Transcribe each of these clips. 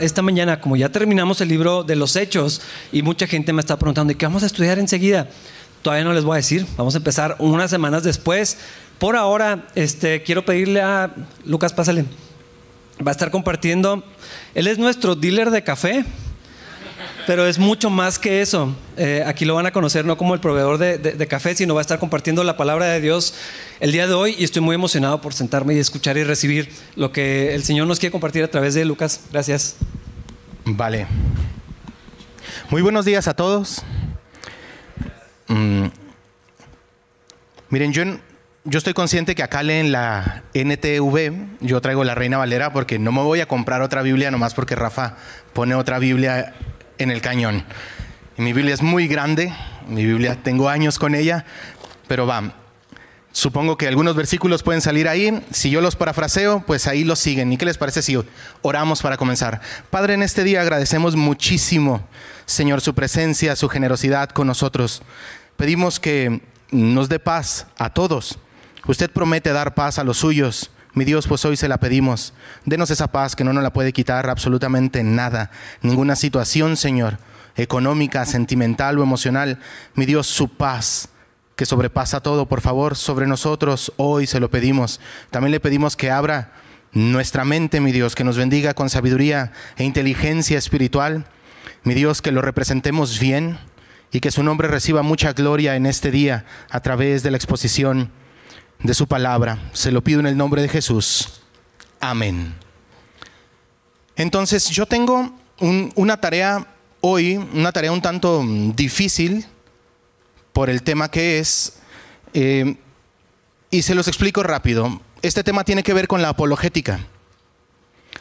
esta mañana, como ya terminamos el libro de los hechos y mucha gente me está preguntando, ¿y qué vamos a estudiar enseguida? Todavía no les voy a decir, vamos a empezar unas semanas después. Por ahora, este, quiero pedirle a Lucas, pásale, va a estar compartiendo, él es nuestro dealer de café, pero es mucho más que eso. Eh, aquí lo van a conocer no como el proveedor de, café, sino va a estar compartiendo la palabra de Dios el día de hoy y estoy muy emocionado por sentarme y escuchar y recibir lo que el Señor nos quiere compartir a través de Lucas. Gracias. Vale. Muy buenos días a todos. Mm. Miren, yo, yo estoy consciente que acá leen la NTV, yo traigo la Reina Valera porque no me voy a comprar otra Biblia nomás porque Rafa pone otra Biblia en el cañón. mi Biblia es muy grande, mi Biblia tengo años con ella, pero va. Supongo que algunos versículos pueden salir ahí. Si yo los parafraseo, pues ahí los siguen. ¿Y qué les parece si oramos para comenzar? Padre, en este día agradecemos muchísimo, Señor, su presencia, su generosidad con nosotros. Pedimos que nos dé paz a todos. Usted promete dar paz a los suyos. Mi Dios, pues hoy se la pedimos. Denos esa paz que no nos la puede quitar absolutamente nada, ninguna situación, Señor, económica, sentimental o emocional. Mi Dios, su paz que sobrepasa todo, por favor, sobre nosotros hoy se lo pedimos. También le pedimos que abra nuestra mente, mi Dios, que nos bendiga con sabiduría e inteligencia espiritual. Mi Dios, que lo representemos bien y que su nombre reciba mucha gloria en este día a través de la exposición de su palabra. Se lo pido en el nombre de Jesús. Amén. Entonces yo tengo una tarea hoy, una tarea un tanto difícil por el tema que es, eh, y se los explico rápido. Este tema tiene que ver con la apologética.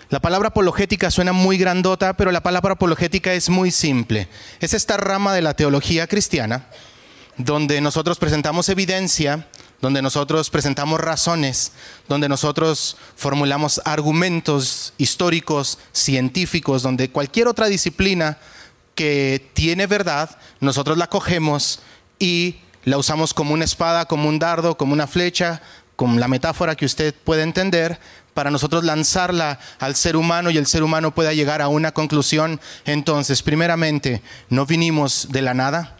La palabra apologética suena muy grandota, pero la palabra apologética es muy simple. Es esta rama de la teología cristiana donde nosotros presentamos evidencia donde nosotros presentamos razones, donde nosotros formulamos argumentos históricos, científicos, donde cualquier otra disciplina que tiene verdad, nosotros la cogemos y la usamos como una espada, como un dardo, como una flecha, con la metáfora que usted puede entender, para nosotros lanzarla al ser humano y el ser humano pueda llegar a una conclusión. Entonces, primeramente, no vinimos de la nada,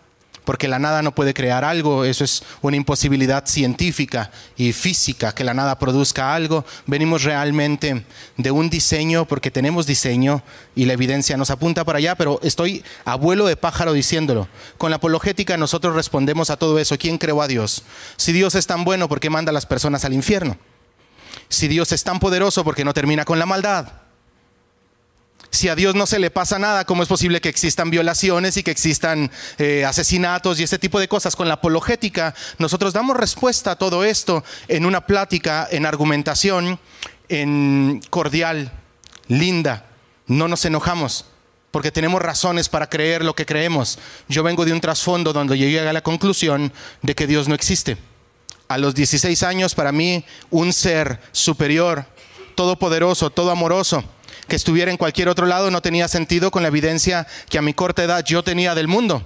porque la nada no puede crear algo, eso es una imposibilidad científica y física, que la nada produzca algo. Venimos realmente de un diseño, porque tenemos diseño y la evidencia nos apunta para allá, pero estoy abuelo de pájaro diciéndolo. Con la apologética nosotros respondemos a todo eso. ¿Quién creó a Dios? Si Dios es tan bueno, ¿por qué manda a las personas al infierno? Si Dios es tan poderoso, ¿por qué no termina con la maldad? Si a Dios no se le pasa nada, ¿cómo es posible que existan violaciones y que existan eh, asesinatos y este tipo de cosas? Con la apologética nosotros damos respuesta a todo esto en una plática, en argumentación, en cordial, linda. No nos enojamos porque tenemos razones para creer lo que creemos. Yo vengo de un trasfondo donde llegué a la conclusión de que Dios no existe. A los 16 años, para mí, un ser superior, todopoderoso, todo amoroso, que estuviera en cualquier otro lado no tenía sentido con la evidencia que a mi corta edad yo tenía del mundo.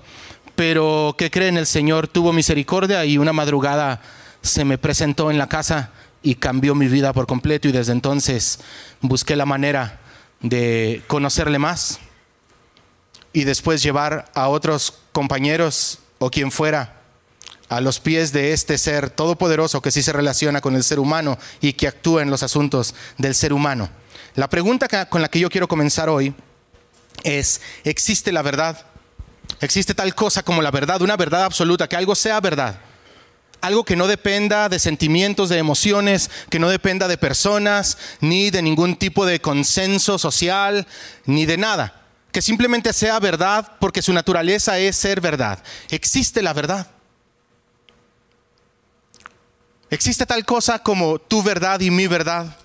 Pero, ¿qué creen? El Señor tuvo misericordia y una madrugada se me presentó en la casa y cambió mi vida por completo y desde entonces busqué la manera de conocerle más y después llevar a otros compañeros o quien fuera a los pies de este ser todopoderoso que sí se relaciona con el ser humano y que actúa en los asuntos del ser humano. La pregunta con la que yo quiero comenzar hoy es, ¿existe la verdad? ¿Existe tal cosa como la verdad, una verdad absoluta, que algo sea verdad? Algo que no dependa de sentimientos, de emociones, que no dependa de personas, ni de ningún tipo de consenso social, ni de nada. Que simplemente sea verdad porque su naturaleza es ser verdad. ¿Existe la verdad? ¿Existe tal cosa como tu verdad y mi verdad?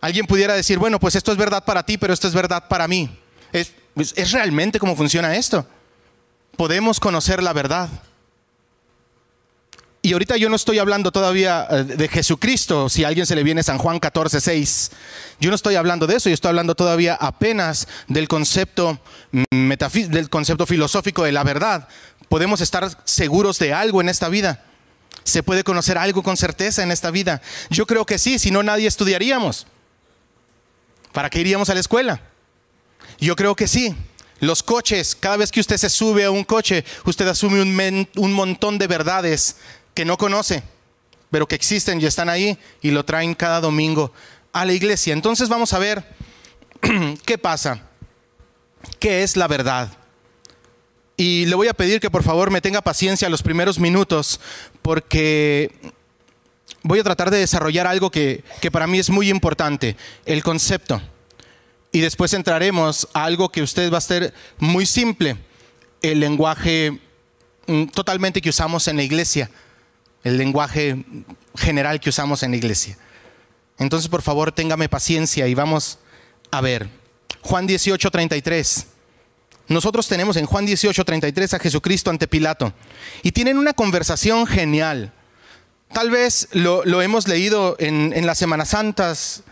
Alguien pudiera decir, bueno, pues esto es verdad para ti, pero esto es verdad para mí. ¿Es, ¿Es, realmente cómo funciona esto? Podemos conocer la verdad. Y ahorita yo no estoy hablando todavía eh, de Jesucristo, si a alguien se le viene San Juan 14, 6. Yo no estoy hablando de eso, yo estoy hablando todavía apenas del concepto, del concepto filosófico de la verdad. Podemos estar seguros de algo en esta vida. Se puede conocer algo con certeza en esta vida. Yo creo que sí, si no nadie estudiaríamos. ¿Para qué iríamos a la escuela? Yo creo que sí. Los coches, cada vez que usted se sube a un coche, usted asume un, un montón de verdades que no conoce, pero que existen y están ahí y lo traen cada domingo a la iglesia. Entonces vamos a ver qué pasa, qué es la verdad. Y le voy a pedir que por favor me tenga paciencia los primeros minutos porque voy a tratar de desarrollar algo que, que para mí es muy importante, el concepto. Y después entraremos a algo que usted va a ser muy simple, el lenguaje mm, totalmente que usamos en la iglesia, el lenguaje general que usamos en la iglesia. Entonces, por favor, téngame paciencia y vamos a ver. Juan 18, 33. Nosotros tenemos en Juan 18, 33 a Jesucristo ante Pilato y tienen una conversación genial. Tal vez lo, hemos leído en, en las Semanas Santas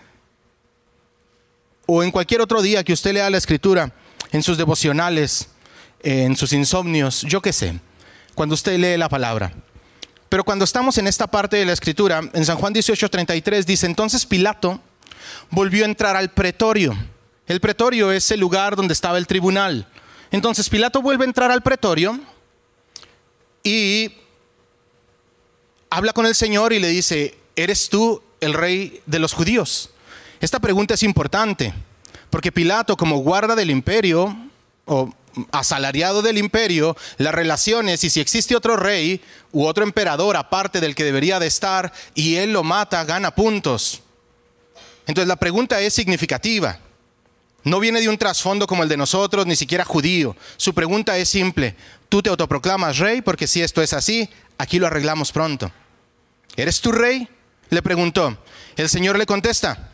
o en cualquier otro día que usted lea la Escritura, en sus devocionales, en sus insomnios, yo qué sé, cuando usted lee la palabra. Pero cuando estamos en esta parte de la Escritura, en San Juan 18, 33 dice, entonces Pilato volvió a entrar al pretorio. El pretorio es el lugar donde estaba el tribunal. Entonces Pilato vuelve a entrar al pretorio y habla con el Señor y le dice, ¿eres tú el rey de los judíos? Esta pregunta es importante, porque Pilato como guarda del imperio, o asalariado del imperio, las relaciones y si existe otro rey u otro emperador aparte del que debería de estar y él lo mata, gana puntos. Entonces la pregunta es significativa. No viene de un trasfondo como el de nosotros, ni siquiera judío. Su pregunta es simple. ¿Tú te autoproclamas rey? Porque si esto es así, aquí lo arreglamos pronto. ¿Eres tu rey? Le preguntó. El Señor le contesta.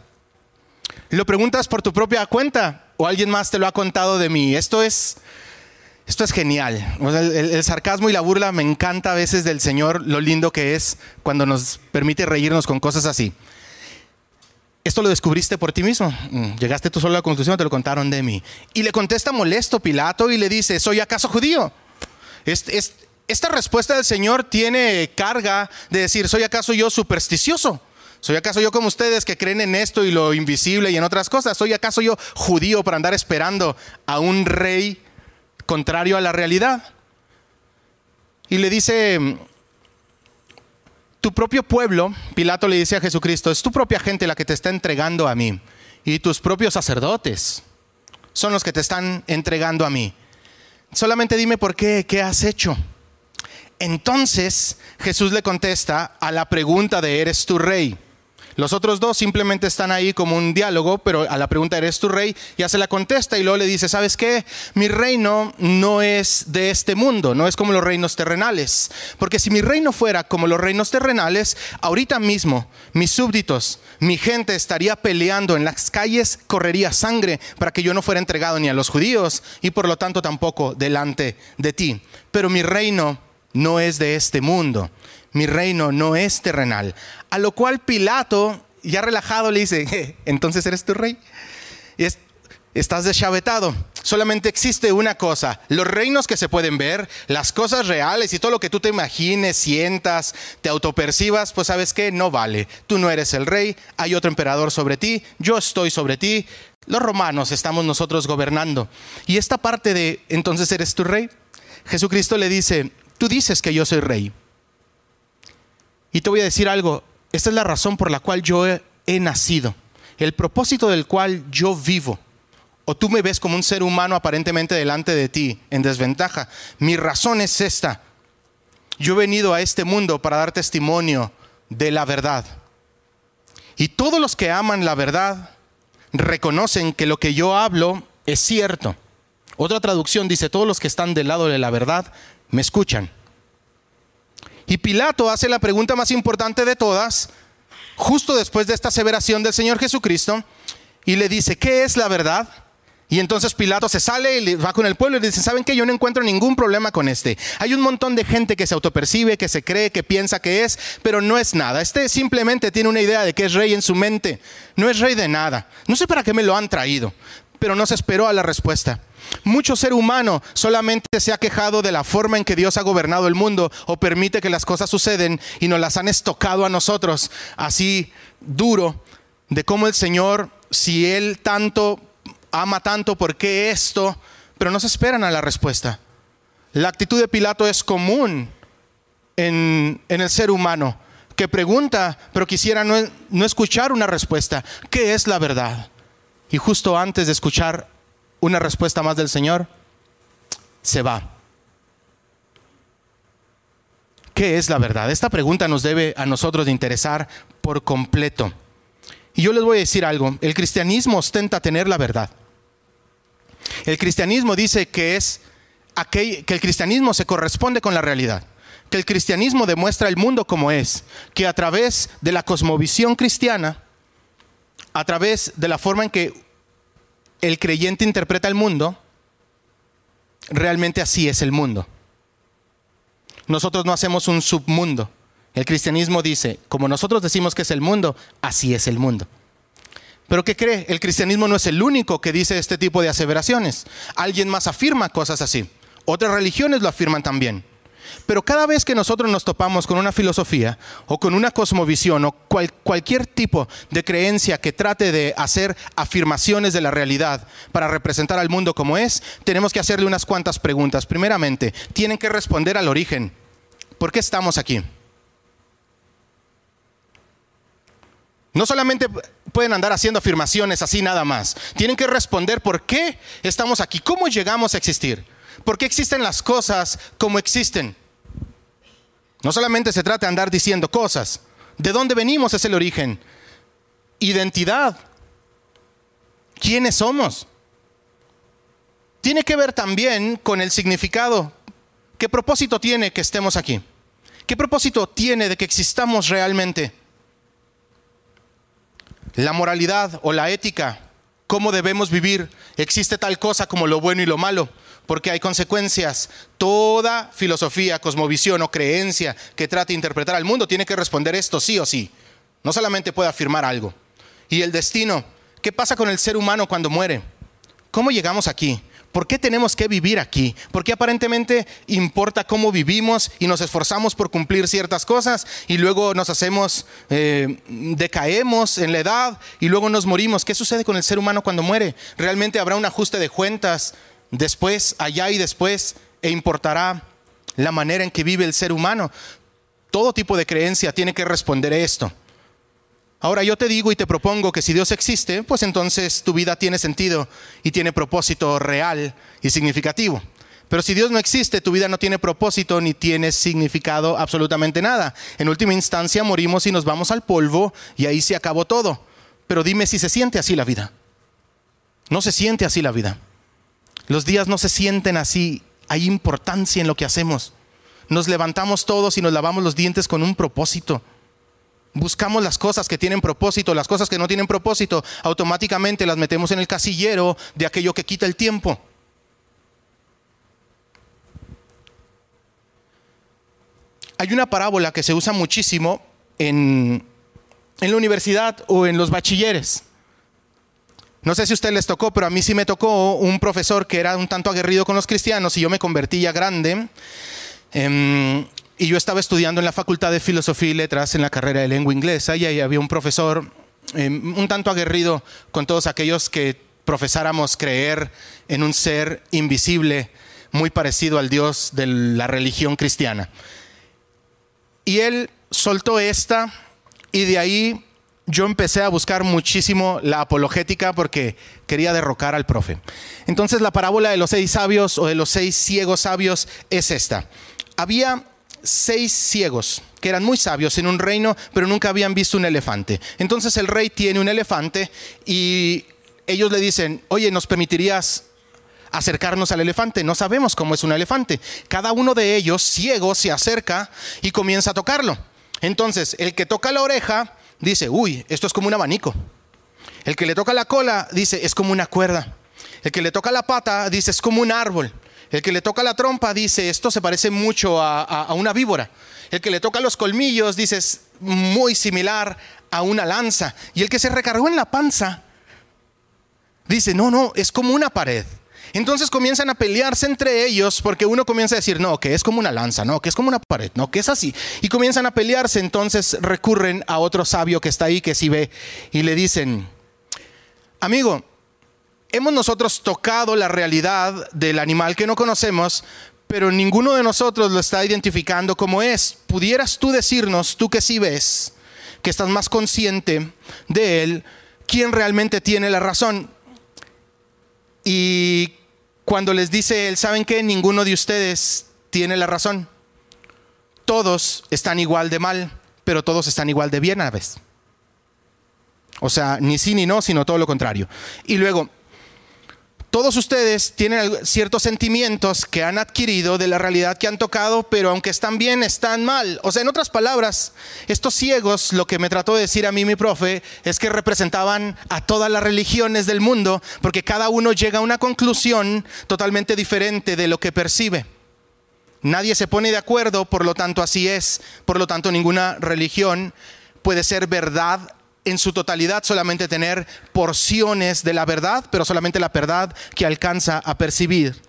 ¿Lo preguntas por tu propia cuenta o alguien más te lo ha contado de mí? Esto es, esto es genial. el, sarcasmo y la burla me encanta a veces del Señor, lo lindo que es cuando nos permite reírnos con cosas así. ¿Esto lo descubriste por ti mismo? Mm, llegaste tú solo a la conclusión, te lo contaron de mí. Y le contesta molesto Pilato y le dice, ¿soy acaso judío? Esta respuesta del Señor tiene carga de decir, ¿soy acaso yo supersticioso? ¿Soy acaso yo como ustedes que creen en esto y lo invisible y en otras cosas? ¿Soy acaso yo judío para andar esperando a un rey contrario a la realidad? Y le dice, tu propio pueblo, Pilato le dice a Jesucristo, es tu propia gente la que te está entregando a mí. Y tus propios sacerdotes son los que te están entregando a mí. Solamente dime por qué, qué has hecho. Entonces Jesús le contesta a la pregunta de ¿eres tu rey? Los otros dos simplemente están ahí como un diálogo, pero a la pregunta, ¿eres tu rey? Ya se la contesta y luego le dice, ¿sabes qué? Mi reino no es de este mundo, no es como los reinos terrenales. Porque si mi reino fuera como los reinos terrenales, ahorita mismo mis súbditos, mi gente estaría peleando en las calles, correría sangre para que yo no fuera entregado ni a los judíos y por lo tanto tampoco delante de ti. Pero mi reino no es de este mundo mi reino no es terrenal. A lo cual Pilato, ya relajado, le dice, entonces eres tu rey. estás deschavetado. Solamente existe una cosa, los reinos que se pueden ver, las cosas reales y todo lo que tú te imagines, sientas, te autopercibas, pues sabes que no vale. Tú no eres el rey, hay otro emperador sobre ti, yo estoy sobre ti, los romanos estamos nosotros gobernando. Y esta parte de, entonces eres tu rey, Jesucristo le dice, tú dices que yo soy rey. Y te voy a decir algo, esta es la razón por la cual yo he, nacido, el propósito del cual yo vivo. O tú me ves como un ser humano aparentemente delante de ti, en desventaja. Mi razón es esta. Yo he venido a este mundo para dar testimonio de la verdad. Y todos los que aman la verdad reconocen que lo que yo hablo es cierto. Otra traducción dice, todos los que están del lado de la verdad me escuchan. Y Pilato hace la pregunta más importante de todas, justo después de esta aseveración del Señor Jesucristo, y le dice, ¿qué es la verdad? Y entonces Pilato se sale y va con el pueblo y le dice, ¿saben qué? Yo no encuentro ningún problema con este. Hay un montón de gente que se autopercibe, que se cree, que piensa que es, pero no es nada. Este simplemente tiene una idea de que es rey en su mente. No es rey de nada. No sé para qué me lo han traído, pero no se esperó a la respuesta. Mucho ser humano solamente se ha quejado de la forma en que Dios ha gobernado el mundo o permite que las cosas suceden y nos las han estocado a nosotros así duro de cómo el Señor, si Él tanto ama tanto? ¿Por qué esto? Pero no se esperan a la respuesta. La actitud de Pilato es común en, el ser humano, que pregunta, pero quisiera no, no escuchar una respuesta. ¿Qué es la verdad? Y justo antes de escuchar una respuesta más del Señor, se va. ¿Qué es la verdad? Esta pregunta nos debe a nosotros de interesar por completo. Y yo les voy a decir algo, el cristianismo ostenta tener la verdad. El cristianismo dice que es que el cristianismo se corresponde con la realidad, que el cristianismo demuestra el mundo como es, que a través de la cosmovisión cristiana, a través de la forma en que el creyente interpreta el mundo, realmente así es el mundo. Nosotros no hacemos un submundo. El cristianismo dice, como nosotros decimos que es el mundo, así es el mundo. Pero ¿qué cree? El cristianismo no es el único que dice este tipo de aseveraciones. Alguien más afirma cosas así. Otras religiones lo afirman también. Pero cada vez que nosotros nos topamos con una filosofía o con una cosmovisión o cualquier tipo de creencia que trate de hacer afirmaciones de la realidad para representar al mundo como es, tenemos que hacerle unas cuantas preguntas. Primeramente, tienen que responder al origen. ¿Por qué estamos aquí? No solamente pueden andar haciendo afirmaciones así nada más. Tienen que responder por qué estamos aquí, cómo llegamos a existir, por qué existen las cosas como existen. No solamente se trata de andar diciendo cosas. ¿De dónde venimos es el origen? Identidad. ¿Quiénes somos? Tiene que ver también con el significado. ¿Qué propósito tiene que estemos aquí? ¿Qué propósito tiene de que existamos realmente? La moralidad o la ética, cómo debemos vivir. Existe tal cosa como lo bueno y lo malo porque hay consecuencias. Toda filosofía, cosmovisión o creencia que trate de interpretar al mundo tiene que responder esto sí o sí. No solamente puede afirmar algo. Y el destino, ¿qué pasa con el ser humano cuando muere? ¿Cómo llegamos aquí? ¿Por qué tenemos que vivir aquí? ¿Por qué aparentemente importa cómo vivimos y nos esforzamos por cumplir ciertas cosas y luego nos hacemos, eh, decaemos en la edad y luego nos morimos? ¿Qué sucede con el ser humano cuando muere? ¿Realmente habrá un ajuste de cuentas después, allá y después, e importará la manera en que vive el ser humano. Todo tipo de creencia tiene que responder a esto. Ahora yo te digo y te propongo que si Dios existe, pues entonces tu vida tiene sentido y tiene propósito real y significativo. Pero si Dios no existe, tu vida no tiene propósito ni tiene significado absolutamente nada. En última instancia morimos y nos vamos al polvo y ahí se acabó todo. Pero dime si se siente así la vida. No se siente así la vida. Los días no se sienten así, hay importancia en lo que hacemos. Nos levantamos todos y nos lavamos los dientes con un propósito. Buscamos las cosas que tienen propósito, las cosas que no tienen propósito, automáticamente las metemos en el casillero de aquello que quita el tiempo. Hay una parábola que se usa muchísimo en, en la universidad o en los bachilleres. No sé si a usted les tocó, pero a mí sí me tocó un profesor que era un tanto aguerrido con los cristianos y yo me convertí ya grande. Em, y yo estaba estudiando en la Facultad de Filosofía y Letras en la carrera de lengua inglesa y ahí había un profesor em, un tanto aguerrido con todos aquellos que profesáramos creer en un ser invisible muy parecido al Dios de la religión cristiana. Y él soltó esta y de ahí yo empecé a buscar muchísimo la apologética porque quería derrocar al profe. Entonces la parábola de los seis sabios o de los seis ciegos sabios es esta. Había seis ciegos que eran muy sabios en un reino, pero nunca habían visto un elefante. Entonces el rey tiene un elefante y ellos le dicen, oye, ¿nos permitirías acercarnos al elefante? No sabemos cómo es un elefante. Cada uno de ellos, ciego, se acerca y comienza a tocarlo. Entonces, el que toca la oreja dice, uy, esto es como un abanico. El que le toca la cola dice, es como una cuerda. El que le toca la pata dice, es como un árbol. El que le toca la trompa dice, esto se parece mucho a, una víbora. El que le toca los colmillos dice, es muy similar a una lanza. Y el que se recargó en la panza dice, no, no, es como una pared. Entonces comienzan a pelearse entre ellos porque uno comienza a decir, no, que es como una lanza, no, que es como una pared, no, que es así. Y comienzan a pelearse, entonces recurren a otro sabio que está ahí, que sí ve, y le dicen, amigo, hemos nosotros tocado la realidad del animal que no conocemos, pero ninguno de nosotros lo está identificando como es. ¿Pudieras tú decirnos, tú que sí ves, que estás más consciente de él, quién realmente tiene la razón? Y cuando les dice él, ¿saben qué? Ninguno de ustedes tiene la razón. Todos están igual de mal, pero todos están igual de bien a la vez. O sea, ni sí ni no, sino todo lo contrario. Y luego, todos ustedes tienen ciertos sentimientos que han adquirido de la realidad que han tocado, pero aunque están bien, están mal. O sea, en otras palabras, estos ciegos, lo que me trató de decir a mí mi profe, es que representaban a todas las religiones del mundo, porque cada uno llega a una conclusión totalmente diferente de lo que percibe. Nadie se pone de acuerdo, por lo tanto así es. Por lo tanto, ninguna religión puede ser verdad en su totalidad solamente tener porciones de la verdad, pero solamente la verdad que alcanza a percibir.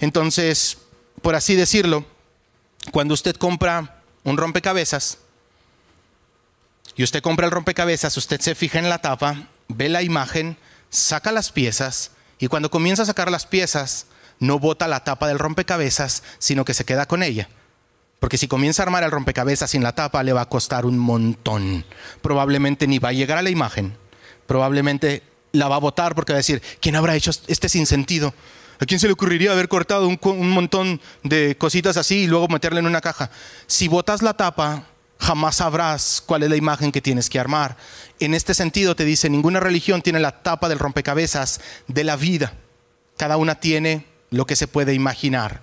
Entonces, por así decirlo, cuando usted compra un rompecabezas y usted compra el rompecabezas, usted se fija en la tapa, ve la imagen, saca las piezas y cuando comienza a sacar las piezas, no bota la tapa del rompecabezas, sino que se queda con ella. Porque si comienza a armar el rompecabezas sin la tapa, le va a costar un montón. Probablemente ni va a llegar a la imagen. Probablemente la va a botar porque va a decir, ¿quién habrá hecho este sinsentido? ¿A quién se le ocurriría haber cortado un, un montón de cositas así y luego meterla en una caja? Si botas la tapa, jamás sabrás cuál es la imagen que tienes que armar. En este sentido te dice, ninguna religión tiene la tapa del rompecabezas de la vida. Cada una tiene lo que se puede imaginar.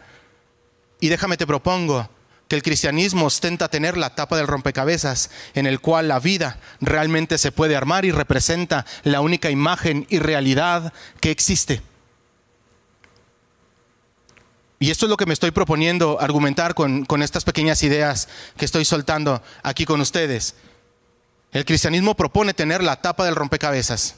Y déjame te propongo, que el cristianismo ostenta tener la tapa del rompecabezas en el cual la vida realmente se puede armar y representa la única imagen y realidad que existe. Y esto es lo que me estoy proponiendo argumentar con, con estas pequeñas ideas que estoy soltando aquí con ustedes. El cristianismo propone tener la tapa del rompecabezas.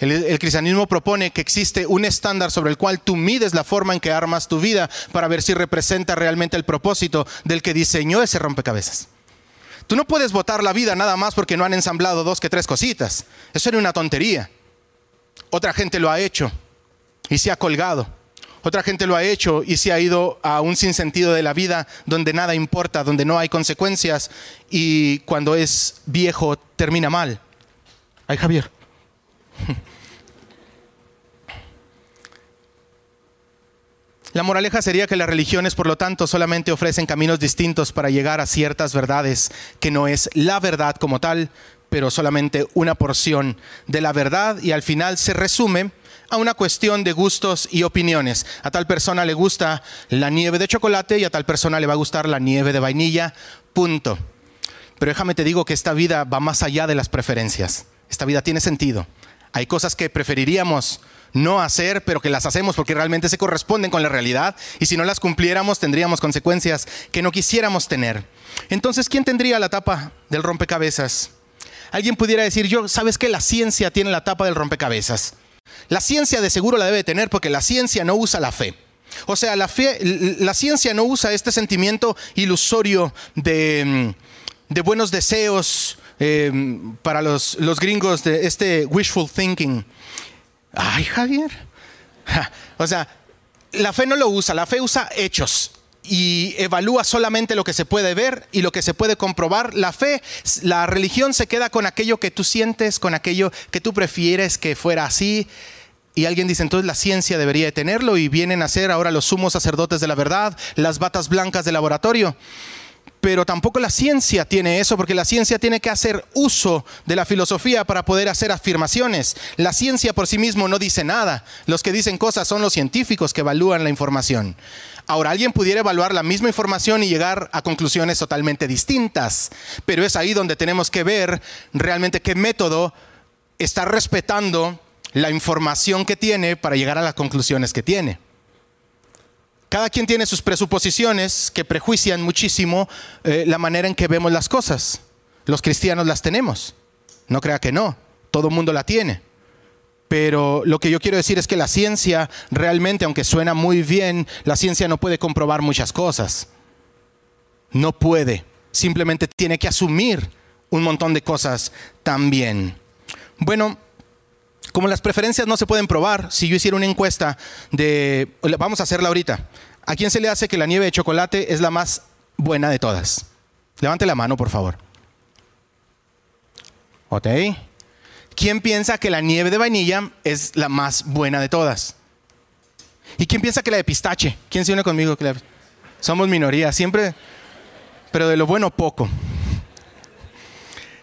El, cristianismo propone que existe un estándar sobre el cual tú mides la forma en que armas tu vida para ver si representa realmente el propósito del que diseñó ese rompecabezas. Tú no puedes votar la vida nada más porque no han ensamblado dos que tres cositas. Eso era una tontería. Otra gente lo ha hecho y se ha colgado. Otra gente lo ha hecho y se ha ido a un sinsentido de la vida donde nada importa, donde no hay consecuencias y cuando es viejo termina mal. Ay, Javier. La moraleja sería que las religiones, por lo tanto, solamente ofrecen caminos distintos para llegar a ciertas verdades, que no es la verdad como tal, pero solamente una porción de la verdad y al final se resume a una cuestión de gustos y opiniones. A tal persona le gusta la nieve de chocolate y a tal persona le va a gustar la nieve de vainilla, punto. Pero déjame te digo que esta vida va más allá de las preferencias. Esta vida tiene sentido. Hay cosas que preferiríamos no hacer, pero que las hacemos porque realmente se corresponden con la realidad y si no las cumpliéramos tendríamos consecuencias que no quisiéramos tener. Entonces, ¿quién tendría la tapa del rompecabezas? Alguien pudiera decir, yo, ¿sabes que la ciencia tiene la tapa del rompecabezas? La ciencia de seguro la debe tener porque la ciencia no usa la fe. O sea, la, fe, la ciencia no usa este sentimiento ilusorio de, mm, buenos deseos eh, para los, los gringos de este wishful thinking. Ay, Javier. O sea, la fe no lo usa, la fe usa hechos y evalúa solamente lo que se puede ver y lo que se puede comprobar. La fe, la religión se queda con aquello que tú sientes, con aquello que tú prefieres que fuera así. Y alguien dice, entonces la ciencia debería de tenerlo y vienen a ser ahora los sumos sacerdotes de la verdad, las batas blancas de laboratorio. Pero tampoco la ciencia tiene eso, porque la ciencia tiene que hacer uso de la filosofía para poder hacer afirmaciones. La ciencia por sí mismo no dice nada. Los que dicen cosas son los científicos que evalúan la información. Ahora, alguien pudiera evaluar la misma información y llegar a conclusiones totalmente distintas, pero es ahí donde tenemos que ver realmente qué método está respetando la información que tiene para llegar a las conclusiones que tiene. Cada quien tiene sus presuposiciones que prejuician muchísimo eh, la manera en que vemos las cosas. Los cristianos las tenemos. No crea que no. Todo mundo la tiene. Pero lo que yo quiero decir es que la ciencia realmente, aunque suena muy bien, la ciencia no puede comprobar muchas cosas. No puede. Simplemente tiene que asumir un montón de cosas también. Bueno, como las preferencias no se pueden probar, si yo hiciera una encuesta de, vamos a hacerla ahorita, ¿a quién se le hace que la nieve de chocolate es la más buena de todas? Levante la mano, por favor. ¿Ok? ¿Quién piensa que la nieve de vainilla es la más buena de todas? ¿Y quién piensa que la de pistache? ¿Quién se une conmigo? Somos minoría, siempre, pero de lo bueno poco.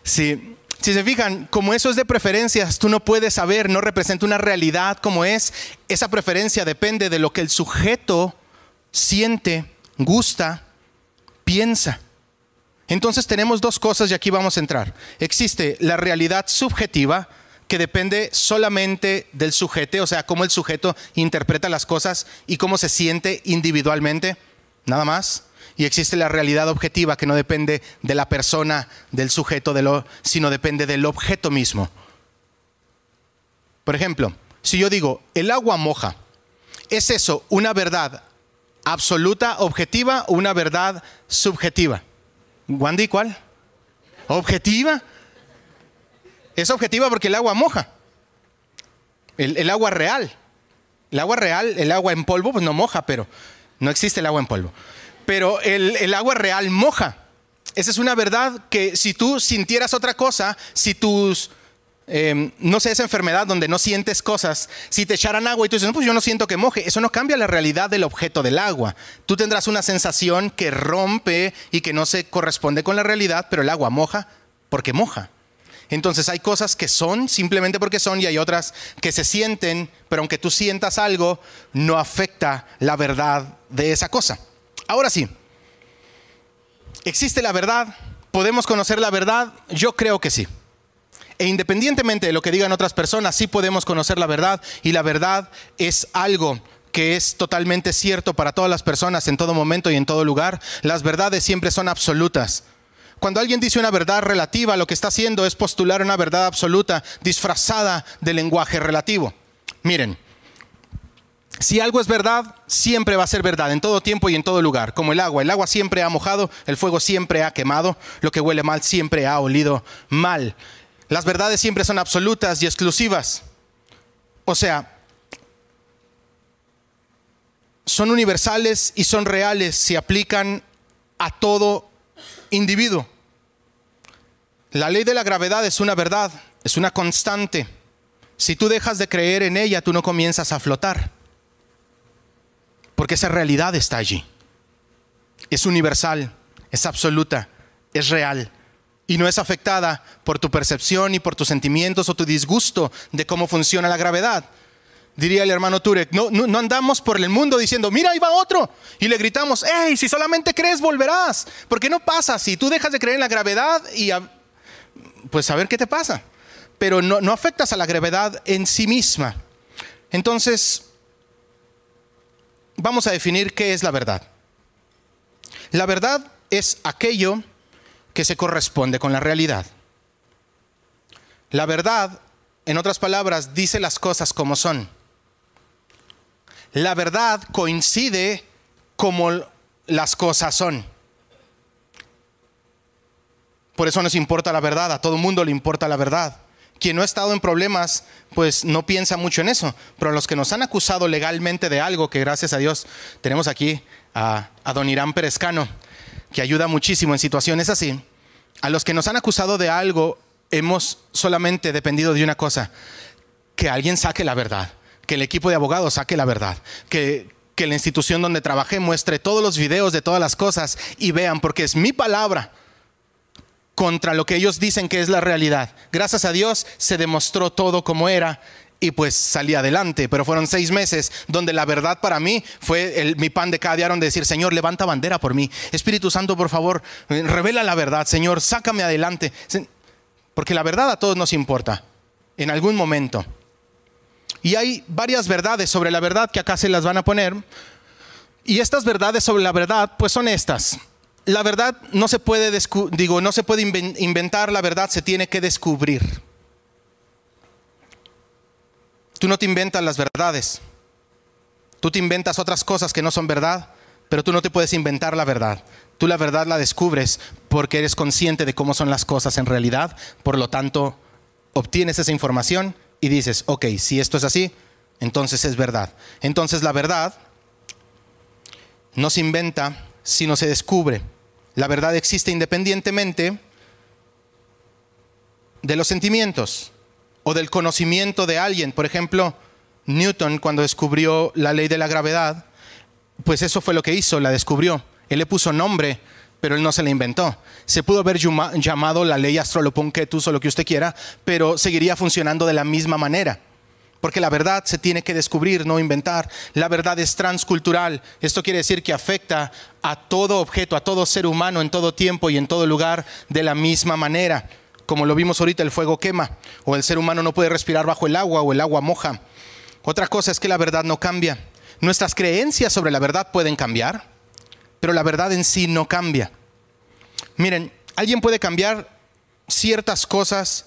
Sí. Si se fijan, como eso es de preferencias, tú no puedes saber, no representa una realidad como es. Esa preferencia depende de lo que el sujeto siente, gusta, piensa. Entonces tenemos dos cosas y aquí vamos a entrar. Existe la realidad subjetiva, que depende solamente del sujeto, o sea, cómo el sujeto interpreta las cosas y cómo se siente individualmente, nada más. Y existe la realidad objetiva que no depende de la persona, del sujeto, de lo, sino depende del objeto mismo. Por ejemplo, si yo digo, el agua moja, ¿es eso una verdad absoluta, objetiva o una verdad subjetiva? ¿Wandy cuál? ¿Objetiva? Es objetiva porque el agua moja. El, agua real. El agua real, el agua en polvo, pues no moja, pero no existe el agua en polvo. Pero el, agua real moja. Esa es una verdad que si tú sintieras otra cosa, si tus, em, no sé, esa enfermedad donde no sientes cosas, si te echaran agua y tú dices, no, pues yo no siento que moje, eso no cambia la realidad del objeto del agua. Tú tendrás una sensación que rompe y que no se corresponde con la realidad, pero el agua moja porque moja. Entonces hay cosas que son simplemente porque son y hay otras que se sienten, pero aunque tú sientas algo, no afecta la verdad de esa cosa. Ahora sí, ¿existe la verdad? ¿Podemos conocer la verdad? Yo creo que sí. E independientemente de lo que digan otras personas, sí podemos conocer la verdad y la verdad es algo que es totalmente cierto para todas las personas en todo momento y en todo lugar. Las verdades siempre son absolutas. Cuando alguien dice una verdad relativa, lo que está haciendo es postular una verdad absoluta disfrazada de lenguaje relativo. Miren, si algo es verdad, siempre va a ser verdad, en todo tiempo y en todo lugar. Como el agua, el agua siempre ha mojado, el fuego siempre ha quemado, lo que huele mal siempre ha olido mal. Las verdades siempre son absolutas y exclusivas. O sea, son universales y son reales, se aplican a todo individuo. La ley de la gravedad es una verdad, es una constante. Si tú dejas de creer en ella, tú no comienzas a flotar. Porque esa realidad está allí. Es universal, es absoluta, es real. Y no es afectada por tu percepción y por tus sentimientos o tu disgusto de cómo funciona la gravedad diría el hermano Turek, no, no, andamos por el mundo diciendo, mira, ahí va otro. Y le gritamos, hey, si solamente crees, volverás. Porque no pasa, si tú dejas de creer en la gravedad y pues a ver qué te pasa. Pero no, no afectas a la gravedad en sí misma. Entonces, vamos a definir qué es la verdad. La verdad es aquello que se corresponde con la realidad. La verdad, en otras palabras, dice las cosas como son la verdad coincide como las cosas son. Por eso nos importa la verdad, a todo el mundo le importa la verdad. Quien no ha estado en problemas, pues no piensa mucho en eso. Pero los que nos han acusado legalmente de algo, que gracias a Dios tenemos aquí a, don Irán Perezcano, que ayuda muchísimo en situaciones así, a los que nos han acusado de algo, hemos solamente dependido de una cosa, que alguien saque la verdad que el equipo de abogados saque la verdad, que, que la institución donde trabajé muestre todos los videos de todas las cosas y vean, porque es mi palabra contra lo que ellos dicen que es la realidad. Gracias a Dios se demostró todo como era y pues salí adelante, pero fueron seis meses donde la verdad para mí fue el, mi pan de cada día, donde decir, Señor, levanta bandera por mí. Espíritu Santo, por favor, revela la verdad, Señor, sácame adelante. Porque la verdad a todos nos importa, en algún momento. Y hay varias verdades sobre la verdad que acá se las van a poner. Y estas verdades sobre la verdad, pues son estas. La verdad no se puede, digo, no se puede inventar, la verdad se tiene que descubrir. Tú no te inventas las verdades. Tú te inventas otras cosas que no son verdad, pero tú no te puedes inventar la verdad. Tú la verdad la descubres porque eres consciente de cómo son las cosas en realidad, por lo tanto obtienes esa información y dices, ok, si esto es así, entonces es verdad. Entonces la verdad no se inventa, sino se descubre. La verdad existe independientemente de los sentimientos o del conocimiento de alguien. Por ejemplo, Newton cuando descubrió la ley de la gravedad, pues eso fue lo que hizo, la descubrió. Él le puso nombre, pero él no se la inventó. Se pudo haber llamado la ley Astrolopunketus o lo que usted quiera, pero seguiría funcionando de la misma manera. Porque la verdad se tiene que descubrir, no inventar. La verdad es transcultural. Esto quiere decir que afecta a todo objeto, a todo ser humano en todo tiempo y en todo lugar de la misma manera. Como lo vimos ahorita, el fuego quema, o el ser humano no puede respirar bajo el agua, o el agua moja. Otra cosa es que la verdad no cambia. Nuestras creencias sobre la verdad pueden cambiar, pero la verdad en sí no cambia. Miren, alguien puede cambiar ciertas cosas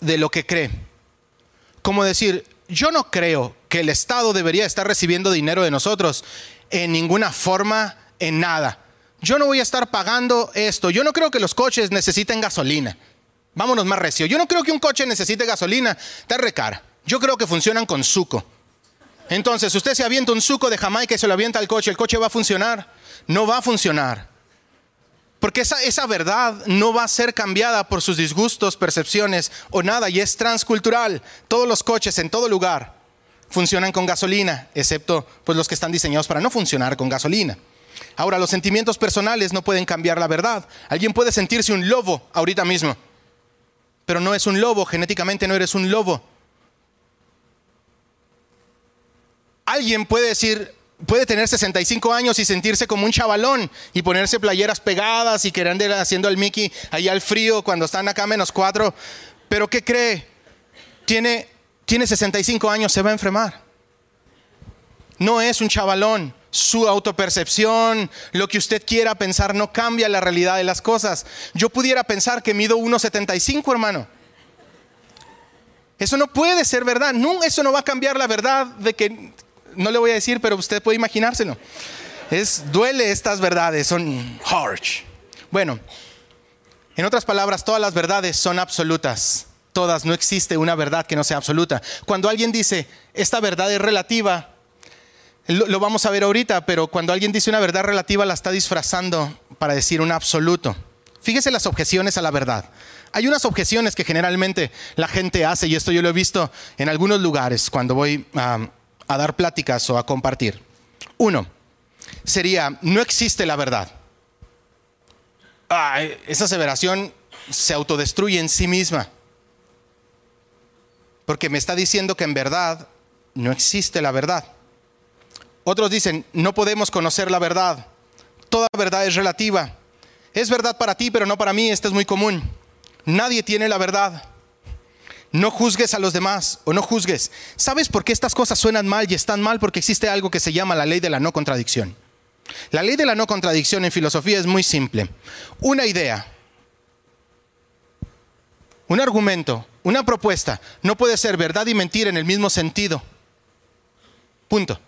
de lo que cree como decir, yo no creo que el Estado debería estar recibiendo dinero de nosotros en ninguna forma, en nada. Yo no voy a estar pagando esto. Yo no creo que los coches necesiten gasolina. Vámonos más recio. Yo no creo que un coche necesite gasolina. Está recara. Yo creo que funcionan con suco. Entonces, usted se avienta un suco de Jamaica y se lo avienta al coche. ¿El coche va a funcionar? No va a funcionar. Porque esa, esa verdad no va a ser cambiada por sus disgustos, percepciones o nada, y es transcultural. Todos los coches en todo lugar funcionan con gasolina, excepto pues, los que están diseñados para no funcionar con gasolina. Ahora, los sentimientos personales no pueden cambiar la verdad. Alguien puede sentirse un lobo ahorita mismo, pero no es un lobo, genéticamente no eres un lobo. Alguien puede decir, puede tener 65 años y sentirse como un chavalón y ponerse playeras pegadas y querer andar haciendo el Mickey ahí al frío cuando están acá menos cuatro. Pero ¿qué cree? Tiene, tiene 65 años, se va a enfermar. No es un chavalón. Su autopercepción, lo que usted quiera pensar, no cambia la realidad de las cosas. Yo pudiera pensar que mido 1,75, hermano. Eso no puede ser verdad. No, eso no va a cambiar la verdad de que no le voy a decir, pero usted puede imaginárselo. Es, duele estas verdades, son harsh. Bueno, en otras palabras, todas las verdades son absolutas. Todas, no existe una verdad que no sea absoluta. Cuando alguien dice, esta verdad es relativa, lo, vamos a ver ahorita, pero cuando alguien dice una verdad relativa la está disfrazando para decir un absoluto. Fíjese las objeciones a la verdad. Hay unas objeciones que generalmente la gente hace, y esto yo lo he visto en algunos lugares cuando voy a a dar pláticas o a compartir. Uno, sería, no existe la verdad. esa aseveración se autodestruye en sí misma. Porque me está diciendo que en verdad no existe la verdad. Otros dicen, no podemos conocer la verdad. Toda verdad es relativa. Es verdad para ti, pero no para mí. Esto es muy común. Nadie tiene la verdad no juzgues a los demás o no juzgues. ¿Sabes por qué estas cosas suenan mal y están mal? Porque existe algo que se llama la ley de la no contradicción. La ley de la no contradicción en filosofía es muy simple. Una idea, un argumento, una propuesta no puede ser verdad y mentira en el mismo sentido. Punto.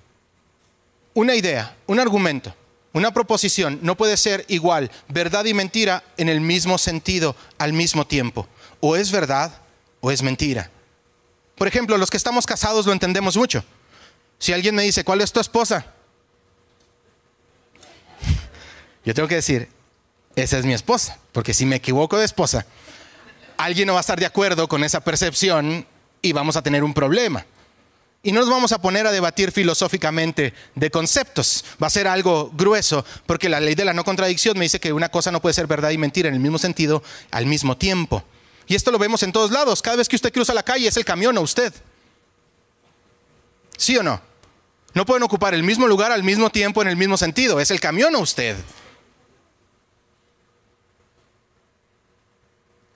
Una idea, un argumento, una proposición no puede ser igual verdad y mentira en el mismo sentido al mismo tiempo. O es verdad o es mentira. Por ejemplo, los que estamos casados lo entendemos mucho. Si alguien me dice, ¿cuál es tu esposa? Yo tengo que decir, esa es mi esposa, porque si me equivoco de esposa, alguien no va a estar de acuerdo con esa percepción y vamos a tener un problema. Y no nos vamos a poner a debatir filosóficamente de conceptos. Va a ser algo grueso, porque la ley de la no contradicción me dice que una cosa no puede ser verdad y mentira en el mismo sentido al mismo tiempo. Y esto lo vemos en todos lados. Cada vez que usted cruza la calle es el camión o usted. ¿Sí o no? No pueden ocupar el mismo lugar al mismo tiempo en el mismo sentido. Es el camión o usted.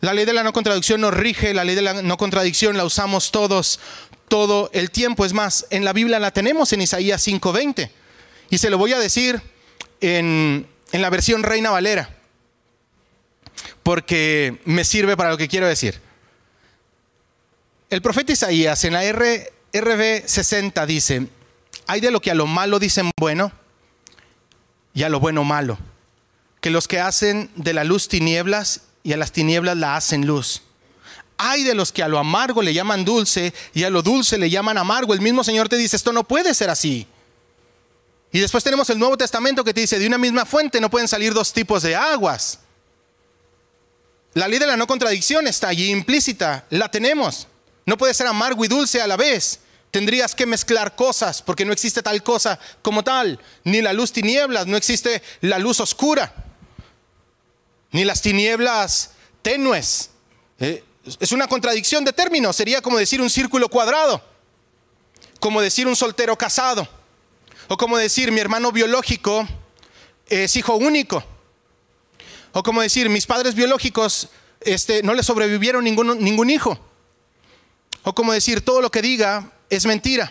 La ley de la no contradicción nos rige, la ley de la no contradicción la usamos todos, todo el tiempo. Es más, en la Biblia la tenemos en Isaías 5:20. Y se lo voy a decir en, en la versión Reina Valera porque me sirve para lo que quiero decir. El profeta Isaías en la RB 60 dice, hay de lo que a lo malo dicen bueno y a lo bueno malo, que los que hacen de la luz tinieblas y a las tinieblas la hacen luz. Hay de los que a lo amargo le llaman dulce y a lo dulce le llaman amargo. El mismo Señor te dice, esto no puede ser así. Y después tenemos el Nuevo Testamento que te dice, de una misma fuente no pueden salir dos tipos de aguas. La ley de la no contradicción está allí implícita, la tenemos. No puede ser amargo y dulce a la vez. Tendrías que mezclar cosas porque no existe tal cosa como tal. Ni la luz tinieblas, no existe la luz oscura. Ni las tinieblas tenues. Eh, es una contradicción de términos. Sería como decir un círculo cuadrado. Como decir un soltero casado. O como decir mi hermano biológico es hijo único. O como decir mis padres biológicos este, no le sobrevivieron ningún, ningún hijo. O como decir todo lo que diga es mentira.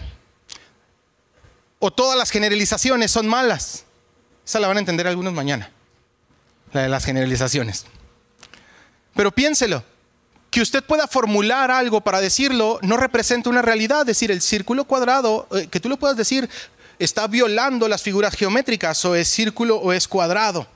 O todas las generalizaciones son malas. Esa la van a entender algunos mañana. La de las generalizaciones. Pero piénselo, que usted pueda formular algo para decirlo no representa una realidad. Es decir, el círculo cuadrado, eh, que tú lo puedas decir, está violando las figuras geométricas, o es círculo o es cuadrado.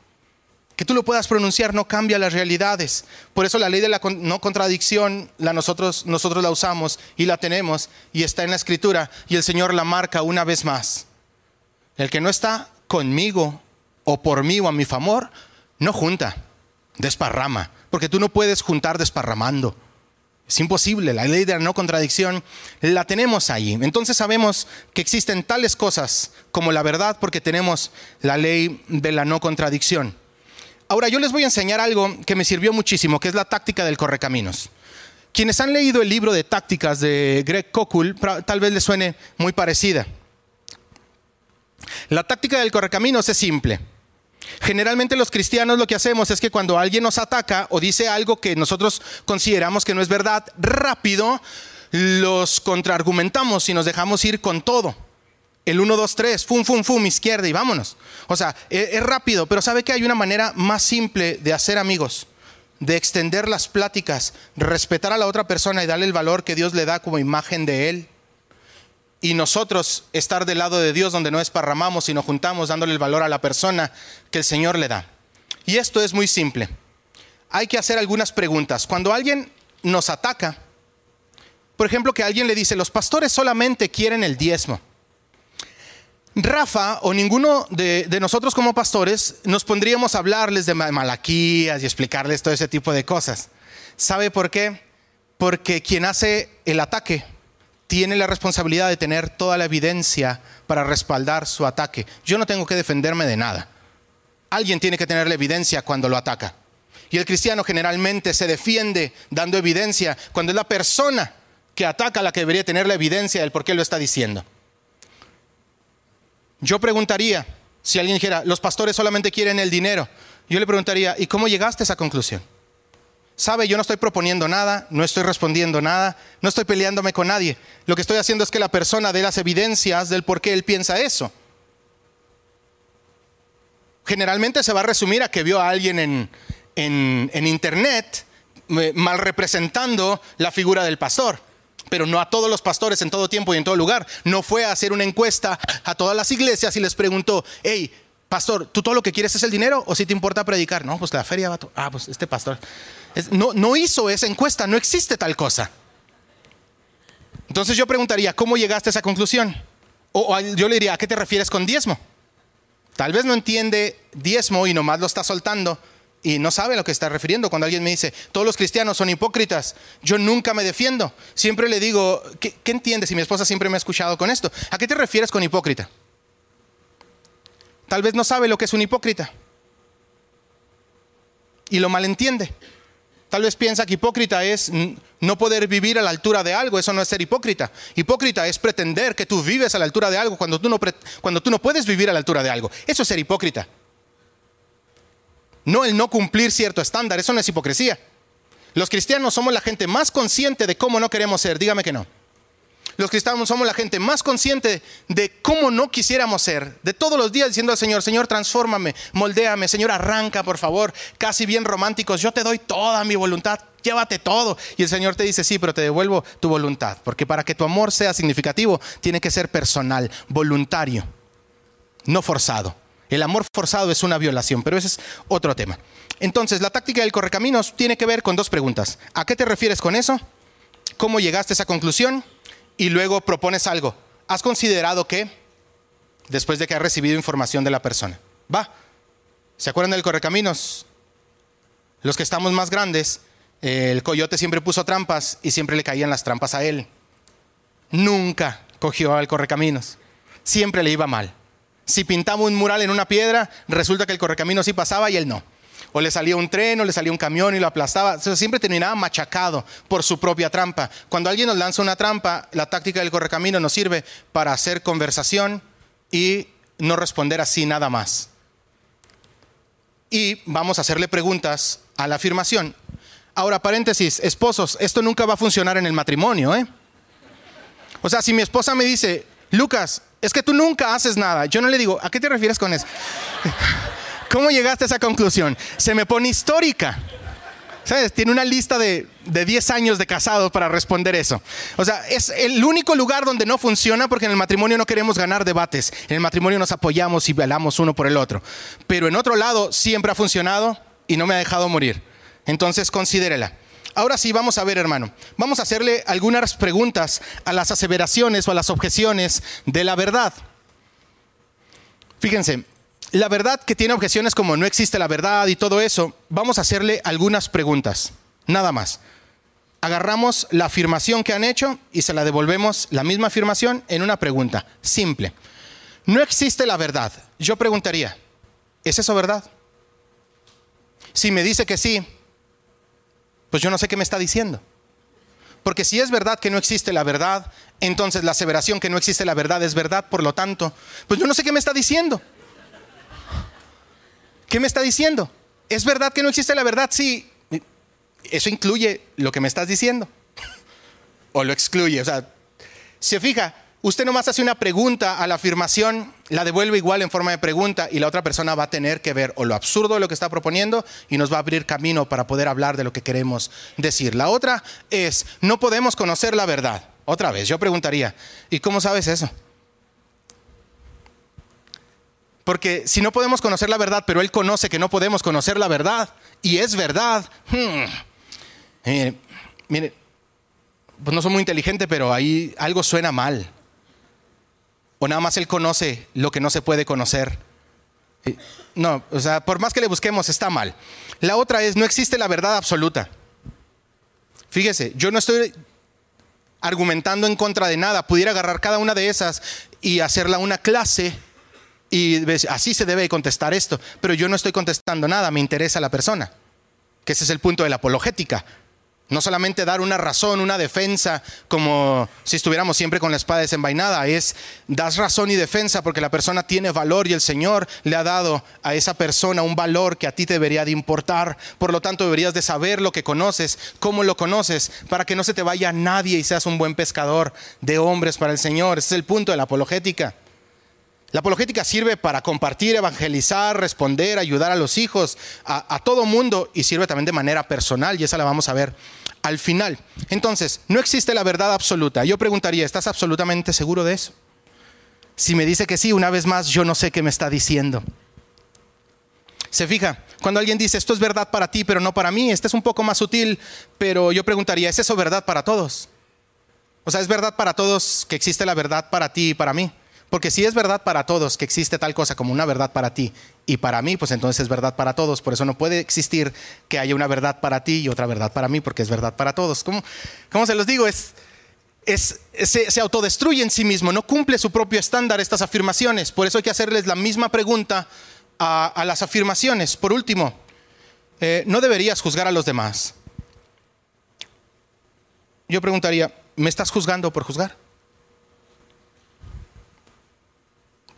Que tú lo puedas pronunciar no cambia las realidades. Por eso la ley de la no contradicción la nosotros, nosotros la usamos y la tenemos y está en la escritura y el Señor la marca una vez más. El que no está conmigo o por mí o a mi favor, no junta, desparrama, porque tú no puedes juntar desparramando. Es imposible, la ley de la no contradicción la tenemos ahí. Entonces sabemos que existen tales cosas como la verdad porque tenemos la ley de la no contradicción. Ahora yo les voy a enseñar algo que me sirvió muchísimo, que es la táctica del correcaminos. Quienes han leído el libro de tácticas de Greg Kochul, tal vez les suene muy parecida. La táctica del correcaminos es simple. Generalmente los cristianos lo que hacemos es que cuando alguien nos ataca o dice algo que nosotros consideramos que no es verdad, rápido los contraargumentamos y nos dejamos ir con todo el 1, 2, 3, fum, fum, fum, izquierda y vámonos. O sea, es, es, rápido, pero ¿sabe que hay una manera más simple de hacer amigos? De extender las pláticas, respetar a la otra persona y darle el valor que Dios le da como imagen de Él. Y nosotros estar del lado de Dios donde no esparramamos, sino juntamos dándole el valor a la persona que el Señor le da. Y esto es muy simple. Hay que hacer algunas preguntas. Cuando alguien nos ataca, por ejemplo, que alguien le dice, los pastores solamente quieren el diezmo. Rafa o ninguno de, nosotros como pastores nos pondríamos a hablarles de malaquías y explicarles todo ese tipo de cosas. ¿Sabe por qué? Porque quien hace el ataque tiene la responsabilidad de tener toda la evidencia para respaldar su ataque. Yo no tengo que defenderme de nada. Alguien tiene que tener la evidencia cuando lo ataca. Y el cristiano generalmente se defiende dando evidencia cuando es la persona que ataca la que debería tener la evidencia del por qué lo está diciendo. Yo preguntaría, si alguien dijera, los pastores solamente quieren el dinero, yo le preguntaría, ¿y cómo llegaste a esa conclusión? Sabe, yo no estoy proponiendo nada, no estoy respondiendo nada, no estoy peleándome con nadie. Lo que estoy haciendo es que la persona dé las evidencias del por qué él piensa eso. Generalmente se va a resumir a que vio a alguien en, en internet eh, mal representando la figura del pastor pero no a todos los pastores en todo tiempo y en todo lugar. No fue a hacer una encuesta a todas las iglesias y les preguntó, hey, pastor, ¿tú todo lo que quieres es el dinero o si te importa predicar? No, pues la feria, va Ah, pues este pastor. no, no hizo esa encuesta, no existe tal cosa. Entonces yo preguntaría, ¿cómo llegaste a esa conclusión? O, o yo le diría, ¿a qué te refieres con diezmo? Tal vez no entiende diezmo y nomás lo está soltando, y no sabe a lo que está refiriendo. Cuando alguien me dice, todos los cristianos son hipócritas, yo nunca me defiendo. Siempre le digo, ¿qué, ¿qué entiendes? Y mi esposa siempre me ha escuchado con esto. ¿A qué te refieres con hipócrita? Tal vez no sabe lo que es un hipócrita. Y lo malentiende. Tal vez piensa que hipócrita es no poder vivir a la altura de algo. Eso no es ser hipócrita. Hipócrita es pretender que tú vives a la altura de algo cuando tú no, cuando tú no puedes vivir a la altura de algo. Eso es ser hipócrita. No el no cumplir cierto estándar, eso no es hipocresía. Los cristianos somos la gente más consciente de cómo no queremos ser, dígame que no. Los cristianos somos la gente más consciente de cómo no quisiéramos ser, de todos los días diciendo al Señor, Señor, transfórmame, moldéame, Señor, arranca, por favor, casi bien románticos, yo te doy toda mi voluntad, llévate todo. Y el Señor te dice, sí, pero te devuelvo tu voluntad, porque para que tu amor sea significativo, tiene que ser personal, voluntario, no forzado. El amor forzado es una violación, pero ese es otro tema. Entonces, la táctica del correcaminos tiene que ver con dos preguntas. ¿A qué te refieres con eso? ¿Cómo llegaste a esa conclusión? Y luego propones algo. ¿Has considerado que? Después de que has recibido información de la persona. Va. ¿Se acuerdan del correcaminos? Los que estamos más grandes, el coyote siempre puso trampas y siempre le caían las trampas a él. Nunca cogió al correcaminos. Siempre le iba mal. Si pintaba un mural en una piedra, resulta que el correcamino sí pasaba y él no. O le salía un tren o le salía un camión y lo aplastaba. siempre terminaba machacado por su propia trampa. Cuando alguien nos lanza una trampa, la táctica del correcamino nos sirve para hacer conversación y no responder así nada más. Y vamos a hacerle preguntas a la afirmación. Ahora, paréntesis, esposos, esto nunca va a funcionar en el matrimonio, ¿eh? O sea, si mi esposa me dice, Lucas, es que tú nunca haces nada. Yo no le digo, ¿a qué te refieres con eso? ¿Cómo llegaste a esa conclusión? Se me pone histórica. ¿Sabes? Tiene una lista de, de 10 años de casados para responder eso. O sea, es el único lugar donde no funciona porque en el matrimonio no queremos ganar debates. En el matrimonio nos apoyamos y velamos uno por el otro. Pero en otro lado siempre ha funcionado y no me ha dejado morir. Entonces considérela. Ahora sí, vamos a ver, hermano. Vamos a hacerle algunas preguntas a las aseveraciones o a las objeciones de la verdad. Fíjense, la verdad que tiene objeciones como no existe la verdad y todo eso, vamos a hacerle algunas preguntas, nada más. Agarramos la afirmación que han hecho y se la devolvemos, la misma afirmación, en una pregunta, simple. No existe la verdad. Yo preguntaría, ¿es eso verdad? Si me dice que sí, pues yo no sé qué me está diciendo. Porque si es verdad que no existe la verdad, entonces la aseveración que no existe la verdad es verdad, por lo tanto, pues yo no sé qué me está diciendo. ¿Qué me está diciendo? ¿Es verdad que no existe la verdad? Sí. Eso incluye lo que me estás diciendo. o lo excluye. O sea, se fija, Usted nomás hace una pregunta a la afirmación, la devuelve igual en forma de pregunta y la otra persona va a tener que ver o lo absurdo de lo que está proponiendo y nos va a abrir camino para poder hablar de lo que queremos decir. La otra es, no podemos conocer la verdad. Otra vez, yo preguntaría, ¿y cómo sabes eso? Porque si no podemos conocer la verdad, pero él conoce que no podemos conocer la verdad y es verdad, hmm, mire, pues no soy muy inteligente, pero ahí algo suena mal. ¿O nada más Él conoce lo que no se puede conocer? No, o sea, por más que le busquemos, está mal. La otra es, no existe la verdad absoluta. Fíjese, yo no estoy argumentando en contra de nada. Pudiera agarrar cada una de esas y hacerla una clase y así se debe contestar esto. Pero yo no estoy contestando nada, me interesa la persona. Que ese es el punto de la apologética. No solamente dar una razón, una defensa, como si estuviéramos siempre con la espada desenvainada, es das razón y defensa porque la persona tiene valor y el Señor le ha dado a esa persona un valor que a ti te debería de importar. Por lo tanto, deberías de saber lo que conoces, cómo lo conoces, para que no se te vaya nadie y seas un buen pescador de hombres para el Señor. Ese es el punto de la apologética. La apologética sirve para compartir, evangelizar, responder, ayudar a los hijos, a, todo mundo y sirve también de manera personal y esa la vamos a ver al final. Entonces, no existe la verdad absoluta. Yo preguntaría, ¿estás absolutamente seguro de eso? Si me dice que sí, una vez más, yo no sé qué me está diciendo. Se fija, cuando alguien dice, esto es verdad para ti, pero no para mí, este es un poco más sutil, pero yo preguntaría, ¿es eso verdad para todos? O sea, ¿es verdad para todos que existe la verdad para ti y para mí? Porque si es verdad para todos que existe tal cosa como una verdad para ti y para mí, pues entonces es verdad para todos. Por eso no puede existir que haya una verdad para ti y otra verdad para mí, porque es verdad para todos. ¿Cómo, se los digo? Es, es, se, autodestruye en sí mismo, no cumple su propio estándar estas afirmaciones. Por eso hay que hacerles la misma pregunta a, las afirmaciones. Por último, eh, no deberías juzgar a los demás. Yo preguntaría, ¿me estás juzgando por juzgar?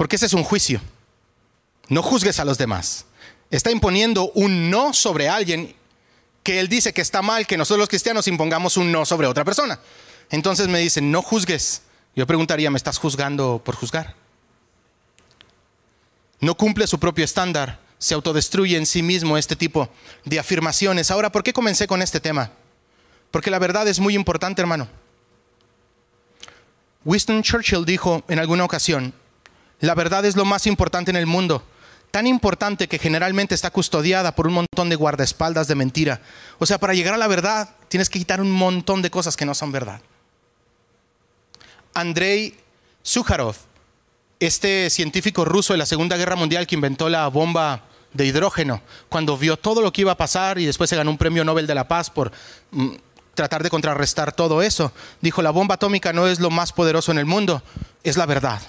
Porque ese es un juicio. No juzgues a los demás. Está imponiendo un no sobre alguien que él dice que está mal que nosotros los cristianos impongamos un no sobre otra persona. Entonces me dicen, no juzgues. Yo preguntaría, ¿me estás juzgando por juzgar? No cumple su propio estándar, se autodestruye en sí mismo este tipo de afirmaciones. Ahora, ¿por qué comencé con este tema? Porque la verdad es muy importante, hermano. Winston Churchill dijo en alguna ocasión, la verdad es lo más importante en el mundo. tan importante que generalmente está custodiada por un montón de guardaespaldas de mentira. O sea, para llegar a la verdad tienes que quitar un montón de cosas que no son verdad. Andrei Sukharov, este científico ruso de la Segunda Guerra Mundial que inventó la bomba de hidrógeno, cuando vio todo lo que iba a pasar y después se ganó un premio Nobel de la Paz por mm, tratar de contrarrestar todo eso, dijo, la bomba atómica no es lo más poderoso en el mundo, es la verdad.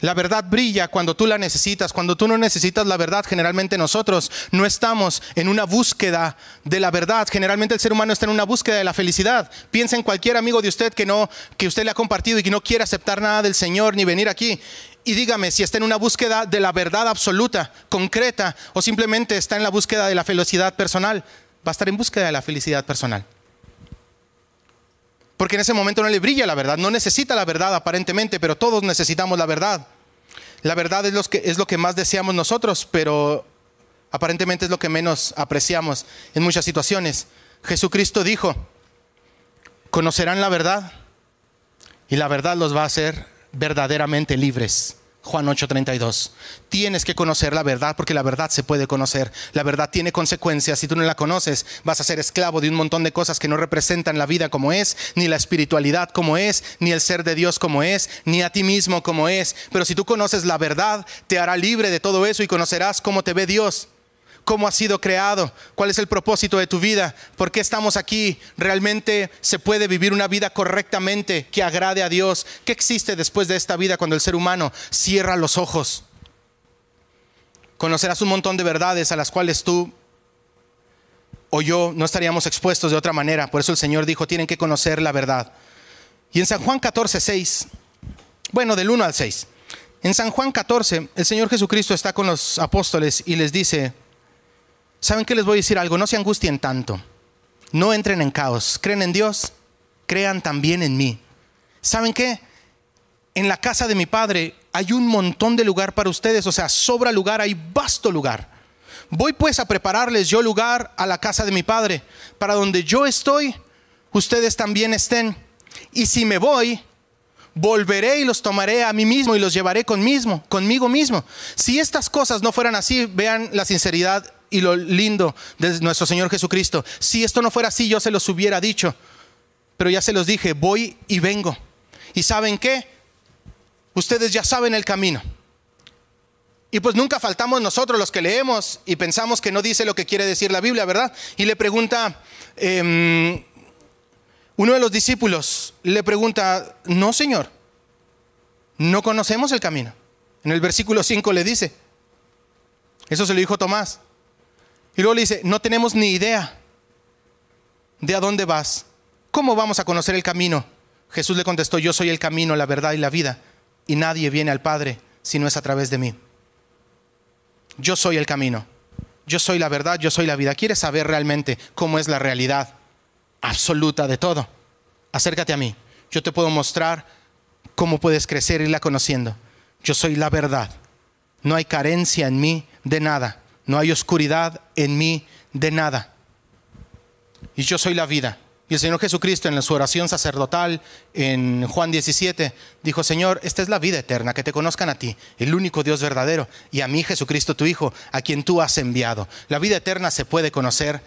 La verdad brilla cuando tú la necesitas. Cuando tú no necesitas la verdad, generalmente nosotros no estamos en una búsqueda de la verdad. Generalmente el ser humano está en una búsqueda de la felicidad. Piensa en cualquier amigo de usted que no que usted le ha compartido y que no quiere aceptar nada del Señor ni venir aquí. Y dígame si está en una búsqueda de la verdad absoluta, concreta, o simplemente está en la búsqueda de la felicidad personal. Va a estar en búsqueda de la felicidad personal. Porque en ese momento no le brilla la verdad, no necesita la verdad aparentemente, pero todos necesitamos la verdad. La verdad es lo que, es lo que más deseamos nosotros, pero aparentemente es lo que menos apreciamos en muchas situaciones. Jesucristo dijo, conocerán la verdad y la verdad los va a hacer verdaderamente libres. Juan 8:32. Tienes que conocer la verdad porque la verdad se puede conocer. La verdad tiene consecuencias. Si tú no la conoces, vas a ser esclavo de un montón de cosas que no representan la vida como es, ni la espiritualidad como es, ni el ser de Dios como es, ni a ti mismo como es. Pero si tú conoces la verdad, te hará libre de todo eso y conocerás cómo te ve Dios cómo has sido creado, cuál es el propósito de tu vida, por qué estamos aquí, realmente se puede vivir una vida correctamente que agrade a Dios, qué existe después de esta vida cuando el ser humano cierra los ojos. Conocerás un montón de verdades a las cuales tú o yo no estaríamos expuestos de otra manera, por eso el Señor dijo, tienen que conocer la verdad. Y en San Juan 14, 6, bueno, del 1 al 6. En San Juan 14, el Señor Jesucristo está con los apóstoles y les dice, ¿Saben qué les voy a decir algo? No se angustien tanto. No entren en caos. Creen en Dios, crean también en mí. ¿Saben qué? En la casa de mi padre hay un montón de lugar para ustedes, o sea, sobra lugar, hay vasto lugar. Voy pues a prepararles yo lugar a la casa de mi padre, para donde yo estoy, ustedes también estén. Y si me voy, volveré y los tomaré a mí mismo y los llevaré conmigo, conmigo mismo. Si estas cosas no fueran así, vean la sinceridad y lo lindo de nuestro Señor Jesucristo. Si esto no fuera así, yo se los hubiera dicho. Pero ya se los dije, voy y vengo. ¿Y saben qué? Ustedes ya saben el camino. Y pues nunca faltamos nosotros los que leemos y pensamos que no dice lo que quiere decir la Biblia, ¿verdad? Y le pregunta, em, uno de los discípulos le pregunta, no Señor, no conocemos el camino. En el versículo 5 le dice, eso se lo dijo Tomás, y luego le dice, no tenemos ni idea de a dónde vas. ¿Cómo vamos a conocer el camino? Jesús le contestó, yo soy el camino, la verdad y la vida, y nadie viene al Padre si no es a través de mí. Yo soy el camino, yo soy la verdad, yo soy la vida. ¿Quieres saber realmente cómo es la realidad absoluta de todo? Acércate a mí, yo te puedo mostrar cómo puedes crecer y irla conociendo. Yo soy la verdad, no hay carencia en mí de nada. No hay oscuridad en mí de nada. Y yo soy la vida. Y el Señor Jesucristo en su oración sacerdotal en Juan 17 dijo, Señor, esta es la vida eterna, que te conozcan a ti, el único Dios verdadero, y a mí Jesucristo tu Hijo, a quien tú has enviado. La vida eterna se puede conocer.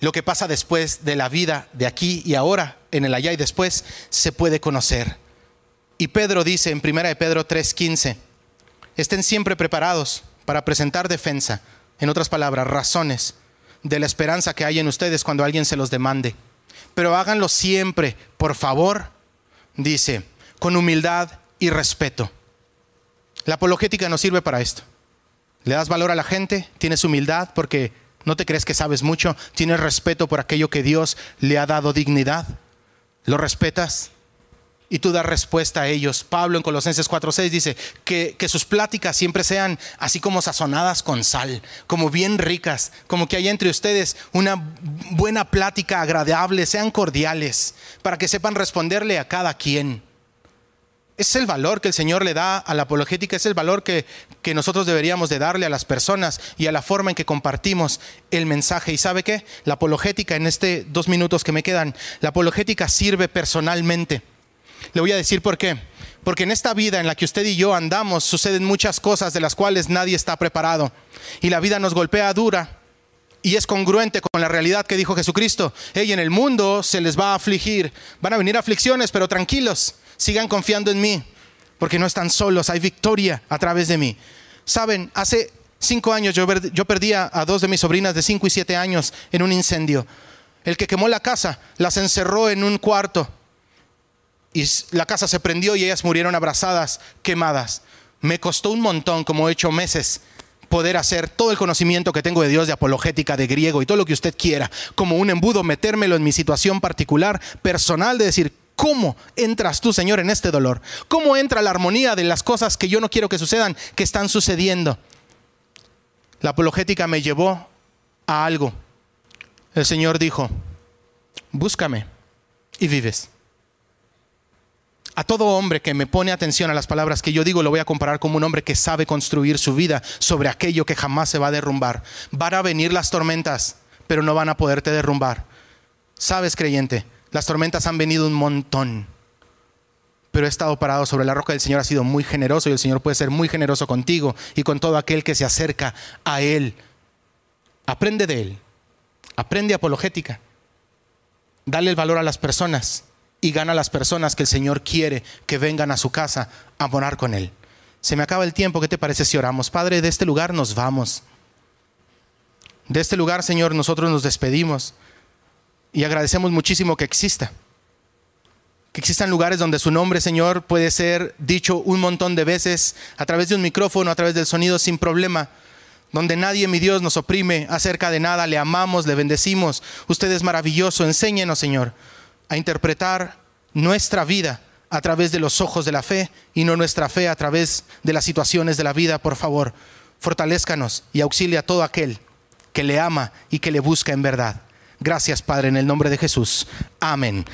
Lo que pasa después de la vida de aquí y ahora, en el allá y después, se puede conocer. Y Pedro dice en 1 de Pedro 3:15, estén siempre preparados para presentar defensa en otras palabras, razones de la esperanza que hay en ustedes cuando alguien se los demande. Pero háganlo siempre, por favor, dice, con humildad y respeto. La apologética no sirve para esto. Le das valor a la gente, tienes humildad porque no te crees que sabes mucho, tienes respeto por aquello que Dios le ha dado dignidad, lo respetas, y tú das respuesta a ellos. Pablo en Colosenses 4:6 dice que, sus pláticas siempre sean así como sazonadas con sal, como bien ricas, como que haya entre ustedes una buena plática agradable, sean cordiales, para que sepan responderle a cada quien. Es el valor que el Señor le da a la apologética, es el valor que, que nosotros deberíamos de darle a las personas y a la forma en que compartimos el mensaje. ¿Y sabe qué? La apologética, en este dos minutos que me quedan, la apologética sirve personalmente le voy a decir por qué. Porque en esta vida en la que usted y yo andamos suceden muchas cosas de las cuales nadie está preparado. Y la vida nos golpea dura y es congruente con la realidad que dijo Jesucristo. Hey, en el mundo se les va a afligir. Van a venir aflicciones, pero tranquilos. Sigan confiando en mí. Porque no están solos. Hay victoria a través de mí. Saben, hace cinco años yo, yo perdí a dos de mis sobrinas de cinco y siete años en un incendio. El que quemó la casa las encerró en un cuarto y la casa se prendió y ellas murieron abrazadas, quemadas. Me costó un montón, como he hecho meses, poder hacer todo el conocimiento que tengo de Dios, de apologética, de griego y todo lo que usted quiera, como un embudo, metérmelo en mi situación particular, personal, de decir, ¿cómo entras tú, Señor, en este dolor? ¿Cómo entra la armonía de las cosas que yo no quiero que sucedan, que están sucediendo? La apologética me llevó a algo. El Señor dijo, búscame y vives. A todo hombre que me pone atención a las palabras que yo digo, lo voy a comparar como un hombre que sabe construir su vida sobre aquello que jamás se va a derrumbar. Van a venir las tormentas, pero no van a poderte derrumbar. Sabes, creyente, las tormentas han venido un montón, pero he estado parado sobre la roca del Señor, ha sido muy generoso y el Señor puede ser muy generoso contigo y con todo aquel que se acerca a Él. Aprende de Él, aprende apologética, dale el valor a las personas y gana a las personas que el Señor quiere que vengan a su casa a morar con Él. Se me acaba el tiempo, ¿qué te parece si oramos? Padre, de este lugar nos vamos. De este lugar, Señor, nosotros nos despedimos y agradecemos muchísimo que exista. Que existan lugares donde su nombre, Señor, puede ser dicho un montón de veces a través de un micrófono, a través del sonido, sin problema. Donde nadie, mi Dios, nos oprime acerca de nada. Le amamos, le bendecimos. Usted es maravilloso. Enséñenos, Señor a interpretar nuestra vida a través de los ojos de la fe y no nuestra fe a través de las situaciones de la vida, por favor. Fortalezcanos y auxilia a todo aquel que le ama y que le busca en verdad. Gracias, Padre, en el nombre de Jesús. Amén.